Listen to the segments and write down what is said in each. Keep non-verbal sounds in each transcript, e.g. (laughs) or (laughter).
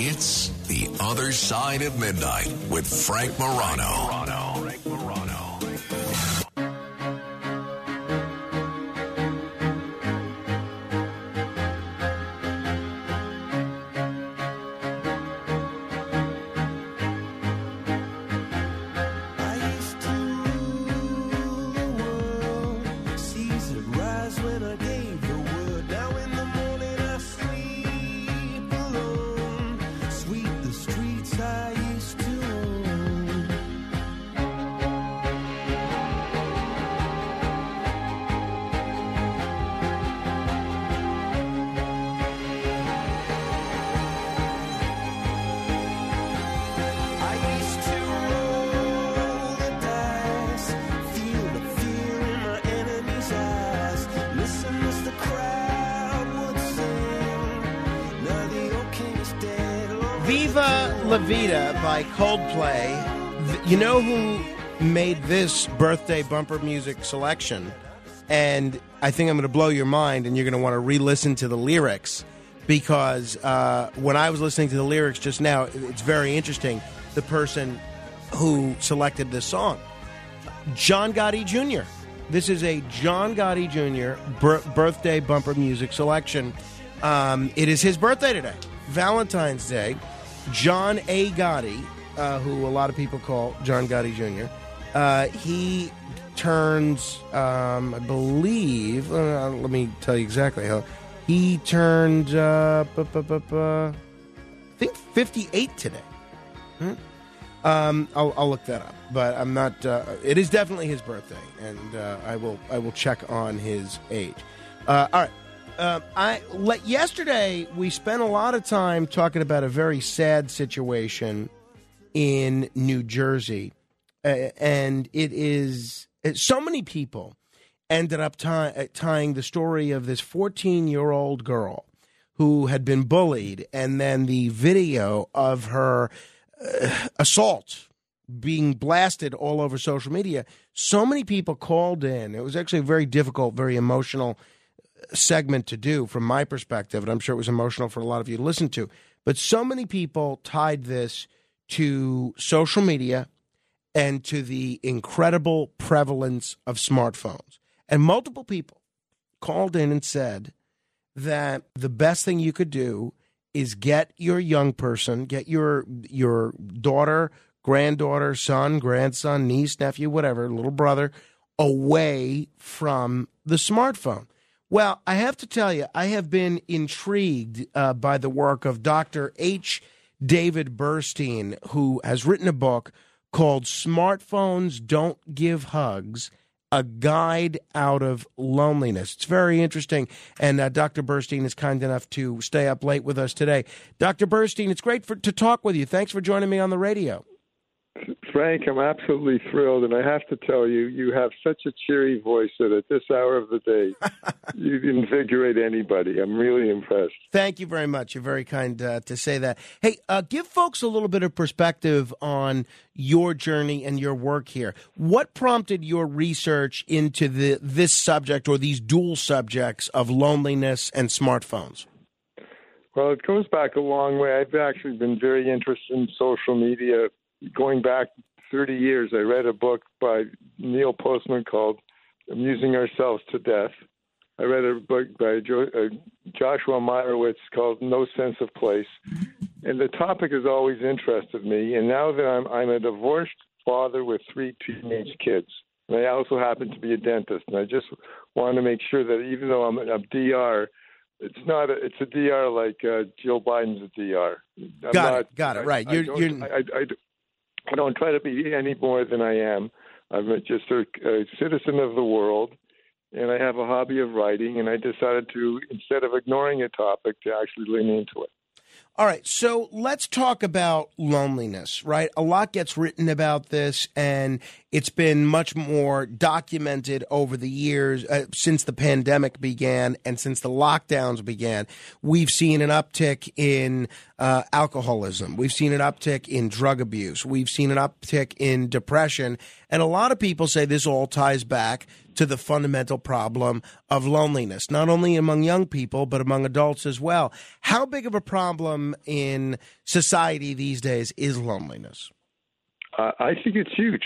It's The Other Side of Midnight with Frank Morano. Frank Morano. Viva La Vida by Coldplay. You know who made this birthday bumper music selection? And I think I'm going to blow your mind, and you're going to want to re listen to the lyrics because uh, when I was listening to the lyrics just now, it's very interesting. The person who selected this song, John Gotti Jr. This is a John Gotti Jr. bir- birthday bumper music selection. Um, it is his birthday today, Valentine's Day. John A. Gotti, uh, who a lot of people call John Gotti Jr., uh, he turns, um, I believe, uh, let me tell you exactly how. He turned, uh, bu- bu- bu- bu- I think 58 today. Hmm? Um, I'll, I'll look that up, but I'm not. Uh, it is definitely his birthday, and uh, I will I will check on his age. Uh, all right. Um, I let yesterday we spent a lot of time talking about a very sad situation in New Jersey, uh, and it is so many people ended up uh, tying the story of this 14 year old girl who had been bullied, and then the video of her uh, assault being blasted all over social media. So many people called in. It was actually a very difficult, very emotional uh, segment to do from my perspective, and I'm sure it was emotional for a lot of you to listen to. But so many people tied this to social media and to the incredible prevalence of smartphones. And multiple people called in and said that the best thing you could do is get your young person, get your your daughter, granddaughter, son, grandson, niece, nephew, whatever, little brother away from the smartphone. Well, I have to tell you, I have been intrigued uh, by the work of Dr. H. David Burstein, who has written a book called Smartphones Don't Give Hugs A Guide Out of Loneliness. It's very interesting. And uh, Dr. Burstein is kind enough to stay up late with us today. Dr. Burstein, it's great for, to talk with you. Thanks for joining me on the radio. Frank, I'm absolutely thrilled, and I have to tell you, you have such a cheery voice that at this hour of the day, (laughs) you invigorate anybody. I'm really impressed. Thank you very much. You're very kind uh, to say that. Hey, uh, give folks a little bit of perspective on your journey and your work here. What prompted your research into the this subject or these dual subjects of loneliness and smartphones? Well, it goes back a long way. I've actually been very interested in social media going back 30 years. I read a book by Neil Postman called Amusing Ourselves to Death. I read a book by jo- uh, Joshua Meyrowitz called No Sense of Place. And the topic has always interested me. And now that I'm, I'm a divorced father with three teenage kids, and I also happen to be a dentist, and I just want to make sure that even though I'm a DR, it's not a, it's a DR like uh, Joe Biden's a DR. I'm Got not, it. Got it. Right. I, You're- don't, you're- I, I, don't try to be any more than I am. I'm just a, a citizen of the world, and I have a hobby of writing. And I decided to, instead of ignoring a topic, to actually lean into it. All right, so let's talk about loneliness, right? A lot gets written about this, and it's been much more documented over the years uh, since the pandemic began and since the lockdowns began. We've seen an uptick in uh, alcoholism, we've seen an uptick in drug abuse, we've seen an uptick in depression, and a lot of people say this all ties back to the fundamental problem of loneliness, not only among young people, but among adults as well. How big of a problem in society these days is loneliness? Uh, I think it's huge.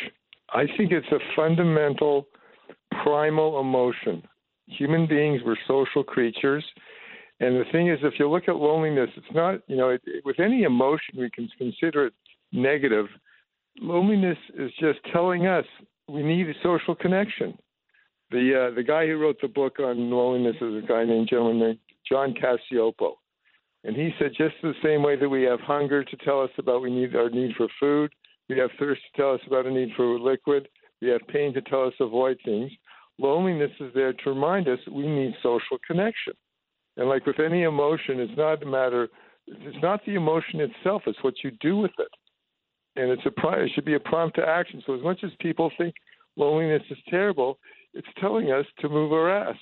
I think it's a fundamental, primal emotion. Human beings were social creatures. And the thing is, if you look at loneliness, it's not, you know, it, with any emotion, we can consider it negative. Loneliness is just telling us we need a social connection. The uh, the guy who wrote the book on loneliness is a guy named gentleman named John Cacioppo, and he said just the same way that we have hunger to tell us about we need our need for food, we have thirst to tell us about a need for liquid, we have pain to tell us avoid things. Loneliness is there to remind us we need social connection. And like with any emotion, it's not a matter. It's not the emotion itself; it's what you do with it and it's a it should be a prompt to action. So as much as people think loneliness is terrible, it's telling us to move our ass.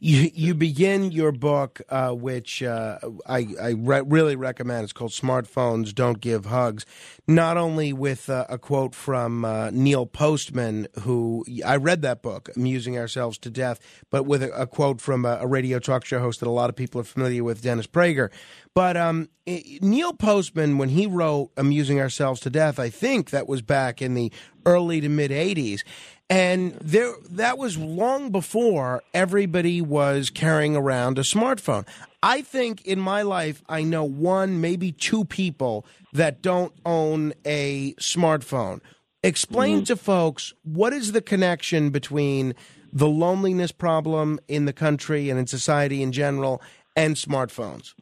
You you begin your book, uh, which uh, I, I re- really recommend. It's called "Smartphones Don't Give Hugs." Not only with uh, a quote from uh, Neil Postman, who I read that book, "Amusing Ourselves to Death," but with a, a quote from a, a, radio talk show host that a lot of people are familiar with, Dennis Prager. But um, Neil Postman, when he wrote "Amusing Ourselves to Death," I think that was back in the early to mid '80s and there, that was long before everybody was carrying around a smartphone. I think in my life, I know one, maybe two people that don't own a smartphone. Explain mm-hmm. to folks what is the connection between the loneliness problem in the country and in society in general and smartphones?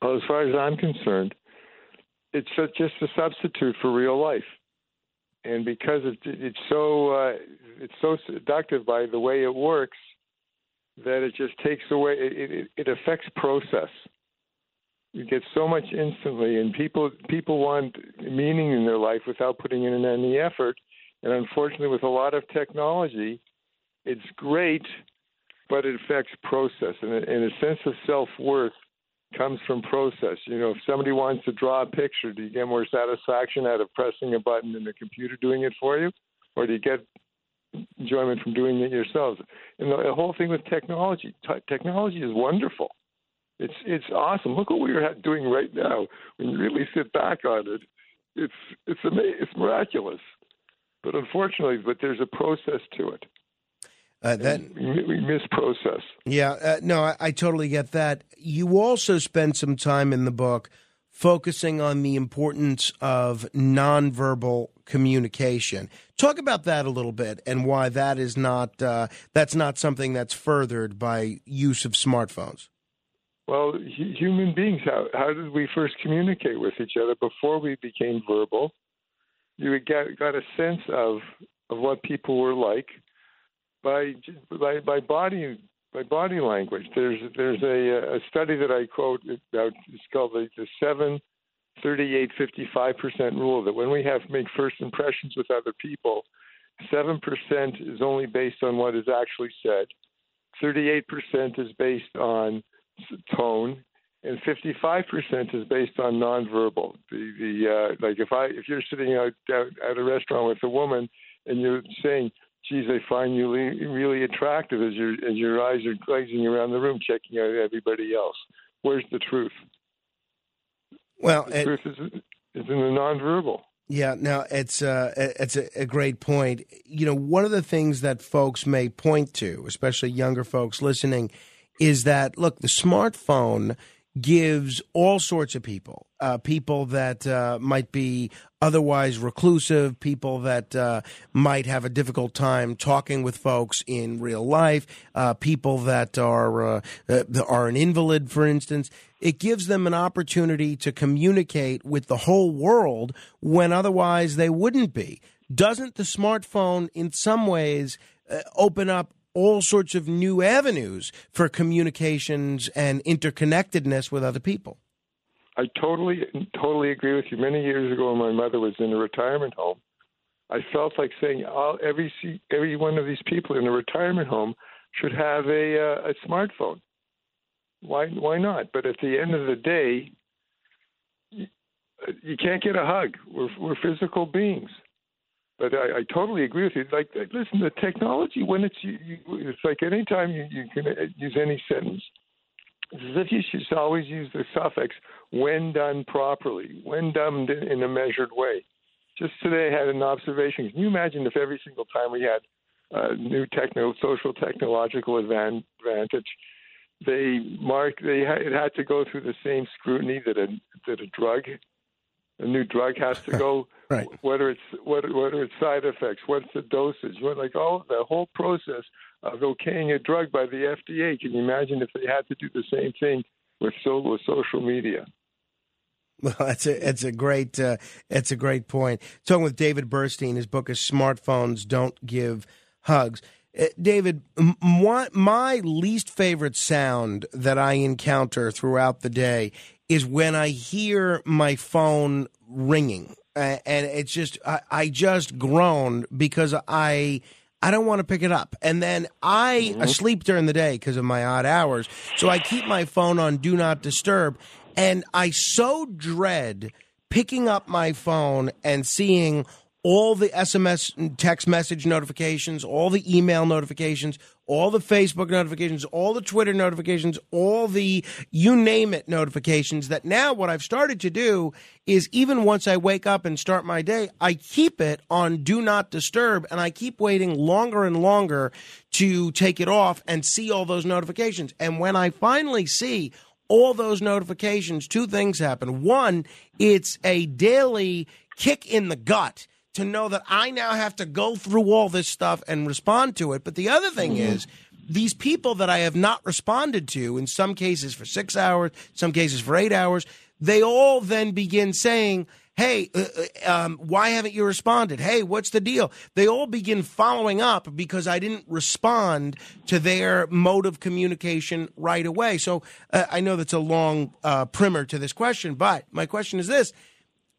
Well, as far as I'm concerned, it's just a substitute for real life and because it, it's so uh, it's so seductive by the way it works that it just takes away it, it, it affects process. You get so much instantly, and people people want meaning in their life without putting in any effort. And unfortunately, with a lot of technology, it's great, but it affects process and, and a sense of self worth comes from process. You know, if somebody wants to draw a picture, do you get more satisfaction out of pressing a button than the computer doing it for you, or do you get enjoyment from doing it yourselves? And the, the whole thing with technology, t- technology is wonderful. It's it's awesome. Look what we're doing right now. When you really sit back on it, it's it's amazing. It's miraculous. But unfortunately, but there's a process to it. Uh, that we, we miss process. Yeah, uh, no, I, I totally get that. You also spend some time in the book focusing on the importance of nonverbal communication. Talk about that a little bit and why that is not uh, that's not something that's furthered by use of smartphones. Well, human beings, how how did we first communicate with each other before we became verbal? You got got a sense of of what people were like by by by body by body language. There's there's a, a study that I quote about. It's called the, the seven. 38 55 percent rule that when we have make first impressions with other people, seven percent is only based on what is actually said, 38 percent is based on tone, and 55 percent is based on nonverbal. The the uh, like if I if you're sitting out, out at a restaurant with a woman and you're saying geez, I find you really attractive as your as your eyes are glazing around the room, checking out everybody else. Where's the truth? Well, the it, truth is is in the nonverbal. Yeah, now it's uh, it's a, a, great point. You know, one of the things that folks may point to, especially younger folks listening, is that look, the smartphone gives all sorts of people, uh, people that uh, might be otherwise reclusive, people that uh, might have a difficult time talking with folks in real life, uh, people that are uh, are an invalid, for instance. It gives them an opportunity to communicate with the whole world when otherwise they wouldn't be. Doesn't the smartphone, in some ways, uh, open up all sorts of new avenues for communications and interconnectedness with other people. I totally, totally agree with you. Many years ago, when my mother was in a retirement home, I felt like saying all, every every one of these people in a retirement home should have a uh, a smartphone. Why why not? But at the end of the day, you, you can't get a hug. We're we're physical beings. But I, I totally agree with you. Like, listen, the technology when it's you, you, it's like anytime you, you can use any sentence, it's as if you should always use the suffix when done properly, when done in a measured way. Just today, I had an observation. Can you imagine if every single time we had a new techno, social technological advantage, they mark they it had to go through the same scrutiny that a that a drug, a new drug has to go. right. Whether it's whether whether it's side effects, what's the dosage, what like all the whole process of okaying a drug by the FDA. Can you imagine if they had to do the same thing with so with social media? Well, that's a it's a great uh, it's a great point. Talking with David Burstein, his book is "Smartphones Don't Give Hugs." Uh, David, my, my least favorite sound that I encounter throughout the day is when I hear my phone ringing, uh, and it's just I, I just groan because I I don't want to pick it up. And then I mm-hmm. sleep during the day because of my odd hours. So I keep my phone on do not disturb. And I so dread picking up my phone and seeing all the SMS text message notifications, all the email notifications, all the Facebook notifications, all the Twitter notifications, all the you name it notifications. That now what I've started to do is even once I wake up and start my day, I keep it on do not disturb and I keep waiting longer and longer to take it off and see all those notifications. And when I finally see all those notifications, two things happen. One, it's a daily kick in the gut to know that I now have to go through all this stuff and respond to it. But the other thing mm-hmm. is, these people that I have not responded to, in some cases for six hours, some cases for eight hours, they all then begin saying, Hey, uh, uh, um, why haven't you responded? Hey, what's the deal? They all begin following up because I didn't respond to their mode of communication right away. So uh, I know that's a long uh, primer to this question, but my question is this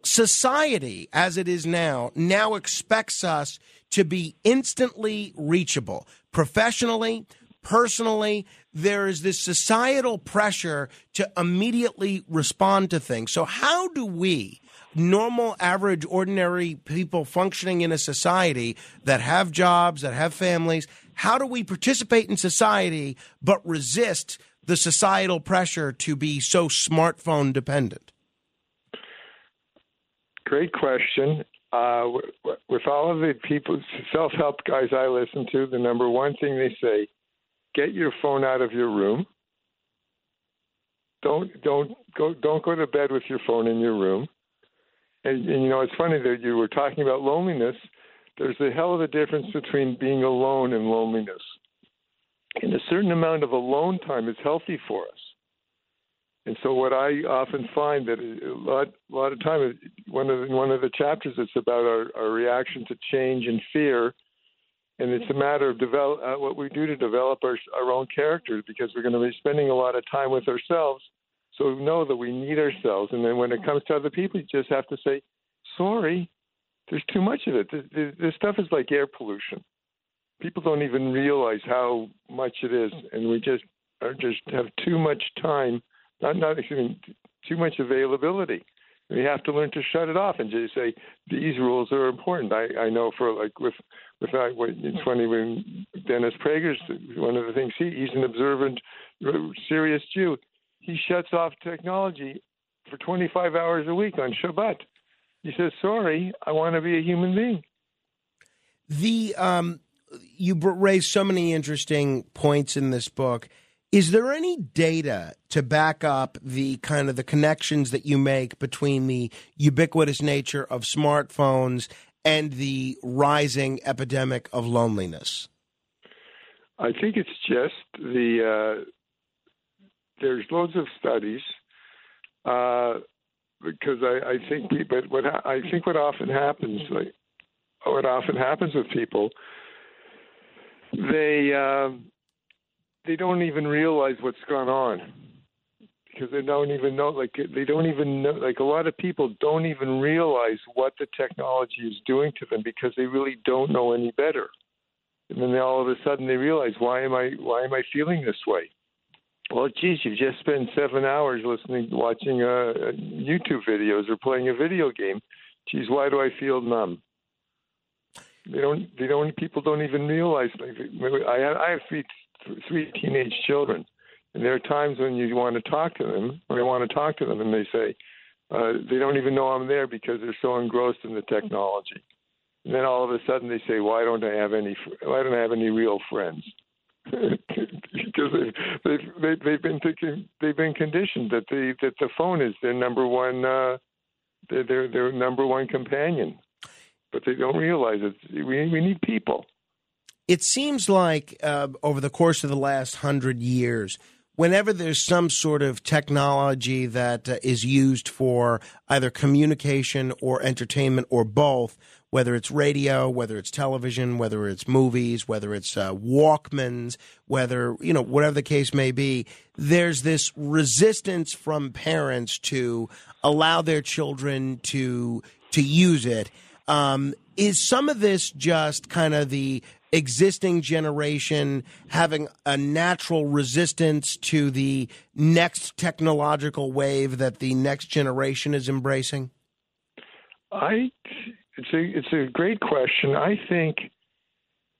society as it is now now expects us to be instantly reachable professionally personally there is this societal pressure to immediately respond to things so how do we normal, average, ordinary people functioning in a society that have jobs, that have families, how do we participate in society but resist the societal pressure to be so smartphone dependent? Great question. Uh, with all of the people, self help guys I listen to, the number one thing they say get your phone out of your room. Don't don't go don't go to bed with your phone in your room. And, and you know, it's funny that you were talking about loneliness. There's a hell of a difference between being alone and loneliness. And a certain amount of alone time is healthy for us. And so, what I often find that a lot, a lot of time, one of the, one of the chapters, it's about our, our reaction to change and fear, and it's a matter of develop uh, what we do to develop our our own characters because we're going to be spending a lot of time with ourselves so we know that we need ourselves. And then when it comes to other people, you just have to say, sorry, there's too much of it. This, this stuff is like air pollution. People don't even realize how much it is, and we just are just have too much time, not not excuse too much availability. We have to learn to shut it off and just say these rules are important. I, I know for like with with that, it's funny when Dennis Prager's one of the things he he's an observant, serious Jew he shuts off technology for 25 hours a week on Shabbat. He says, "Sorry, I want to be a human being." The um, you raise so many interesting points in this book. Is there any data to back up the kind of the connections that you make between the ubiquitous nature of smartphones and the rising epidemic of loneliness? I think it's just the uh, there's loads of studies uh, because I, I think, but what I think what often happens, like what often happens with people, they uh, they don't even realize what's gone on because they don't even know like they don't even know like a lot of people don't even realize what the technology is doing to them because they really don't know any better and then they, all of a sudden they realize why am i why am i feeling this way well, geez, you just spent seven hours listening, watching uh, YouTube videos or playing a video game. Geez, why do I feel numb? They don't. They don't. People don't even realize. Like, I have, I have three three teenage children, and there are times when you want to talk to them, when I want to talk to them, and they say uh, they don't even know I'm there because they're so engrossed in the technology. And then all of a sudden they say, "Why don't I have any? Why don't I have any real friends?" (laughs) because they've, they've they've been thinking, they've been conditioned that the that the phone is their number one uh, their, their their number one companion, but they don't realize it. We we need people. It seems like uh, over the course of the last hundred years, whenever there's some sort of technology that uh, is used for either communication or entertainment or both, whether it's radio, whether it's television, whether it's movies, whether it's uh, Walkmans, whether, you know, whatever the case may be, there's this resistance from parents to allow their children to to use it. Um, is some of this just kind of the existing generation having a natural resistance to the next technological wave that the next generation is embracing? I it's a it's a great question. I think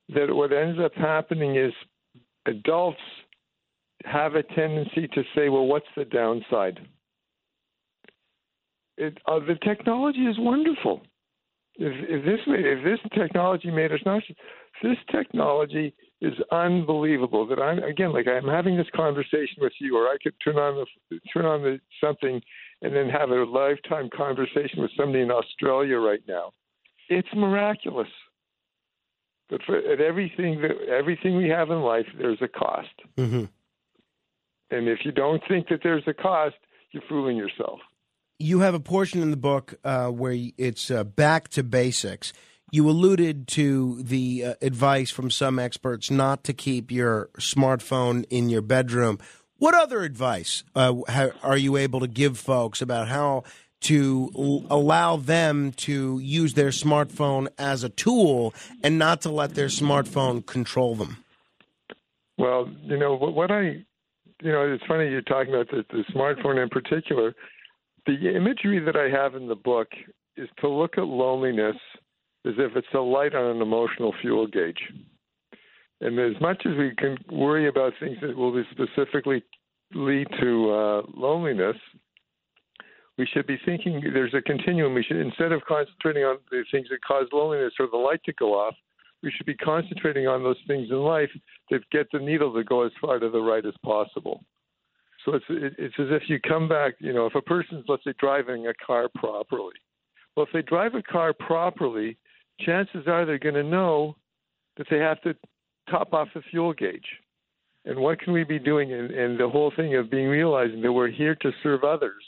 that what ends up happening is adults have a tendency to say, "Well, what's the downside?" It, uh, the technology is wonderful. If, if this if this technology made us nauseous, this technology is unbelievable. That I'm again like I'm having this conversation with you, or I could turn on the turn on the something and then have a lifetime conversation with somebody in Australia right now. It's miraculous. But for at everything that everything we have in life, there's a cost. Mm-hmm. And if you don't think that there's a cost, you're fooling yourself you have a portion in the book uh, where it's uh, back to basics. You alluded to the uh, advice from some experts not to keep your smartphone in your bedroom. What other advice uh, are you able to give folks about how to l- allow them to use their smartphone as a tool and not to let their smartphone control them? Well, you know what I, you know, it's funny you're talking about the, the smartphone in particular the imagery that I have in the book is to look at loneliness as if it's a light on an emotional fuel gauge. And as much as we can worry about things that will specifically lead to uh, loneliness, we should be thinking there's a continuum. We should, instead of concentrating on the things that cause loneliness or the light to go off, we should be concentrating on those things in life that get the needle to go as far to the right as possible. So it's it's as if you come back. You know, if a person's let's say driving a car properly, well, if they drive a car properly, chances are they're going to know that they have to top off the fuel gauge. And what can we be doing? And, and the whole thing of being realizing that we're here to serve others.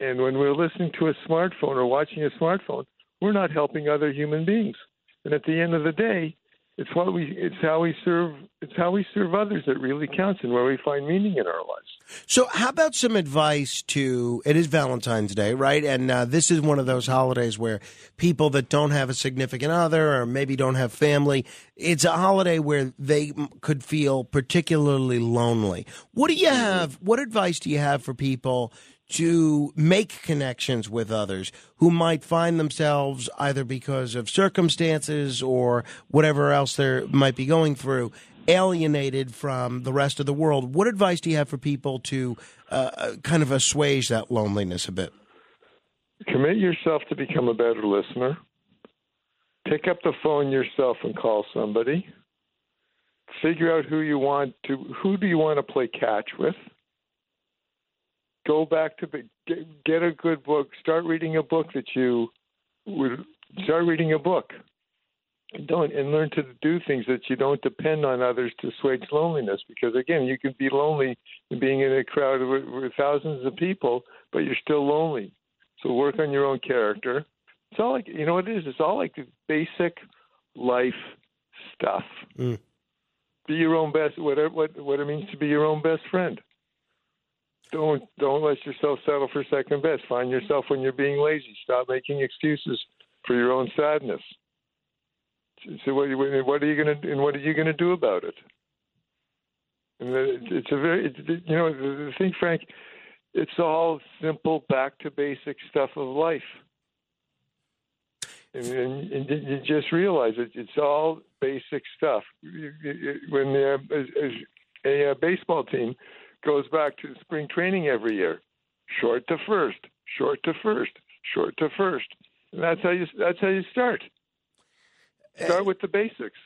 And when we're listening to a smartphone or watching a smartphone, we're not helping other human beings. And at the end of the day, it's what we it's how we serve it's how we serve others that really counts and where we find meaning in our lives. So how about some advice to it is valentine's day right? And uh, this is one of those holidays where people that don't have a significant other or maybe don't have family it's a holiday where they could feel particularly lonely. What do you have what advice do you have for people to make connections with others who might find themselves either because of circumstances or whatever else they might be going through alienated from the rest of the world. What advice do you have for people to uh, uh kind of assuage that loneliness a bit? Commit yourself to become a better listener. Pick up the phone yourself and call somebody. Figure out who you want to who do you want to play catch with go back to get, a good book. Start reading a book that you would start reading a book. And don't and learn to do things that you don't depend on others to assuage loneliness. Because again, you can be lonely being in a crowd with, with thousands of people, but you're still lonely. So work on your own character. It's all like you know what it is. It's all like basic life stuff. Mm. Be your own best. What what what it means to be your own best friend don't don't let yourself settle for second best. Find yourself when you're being lazy. Stop making excuses for your own sadness. So what, what are you going to and what are you going to do about it? And it's a very you know the thing, Frank. It's all simple, back to basic stuff of life. and, and, and you just realize it, it's all basic stuff. When the, a, a, a baseball team goes back to spring training every year, short to first, short to first, short to first, and that's how you that's how you start. Eh. Start with the basics.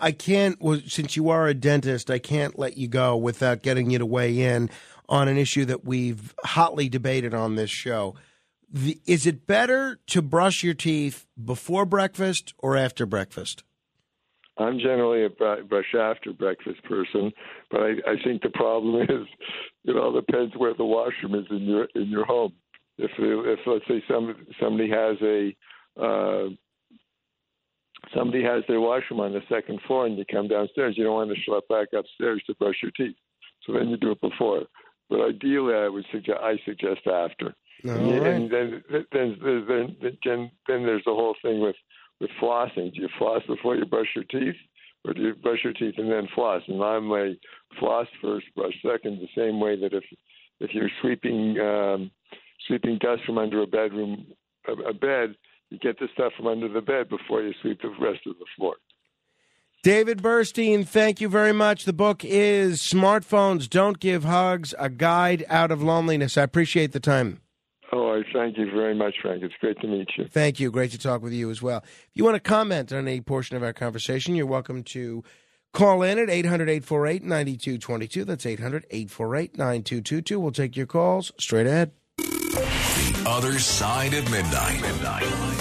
I can't, well, since you are a dentist, I can't let you go without getting you to weigh in on an issue that we've hotly debated on this show. The, is it better to brush your teeth before breakfast or after breakfast? I'm generally a brush after breakfast person, but I, I think the problem (laughs) is it all depends where the washroom is in your in your home. If if let's say some somebody has a uh, somebody has their washroom on the second floor and you come downstairs, you don't want to schlep back upstairs to brush your teeth. So then you do it before. But ideally, I would suggest I suggest after. All and, right. and then then then then then then there's the whole thing with with flossing. Do you floss before you brush your teeth, or do you brush your teeth and then floss? And I'm a floss first, brush second. The same way that if if you're sweeping um, sweeping dust from under a bedroom a, a bed, you get the stuff from under the bed before you sweep the rest of the floor. David Burstein, thank you very much. The book is Smartphones Don't Give Hugs A Guide Out of Loneliness. I appreciate the time. Oh, I thank you very much, Frank. It's great to meet you. Thank you. Great to talk with you as well. If you want to comment on any portion of our conversation, you're welcome to call in at 800 848 9222. That's 800 848 9222. We'll take your calls straight ahead. The other side of midnight. midnight.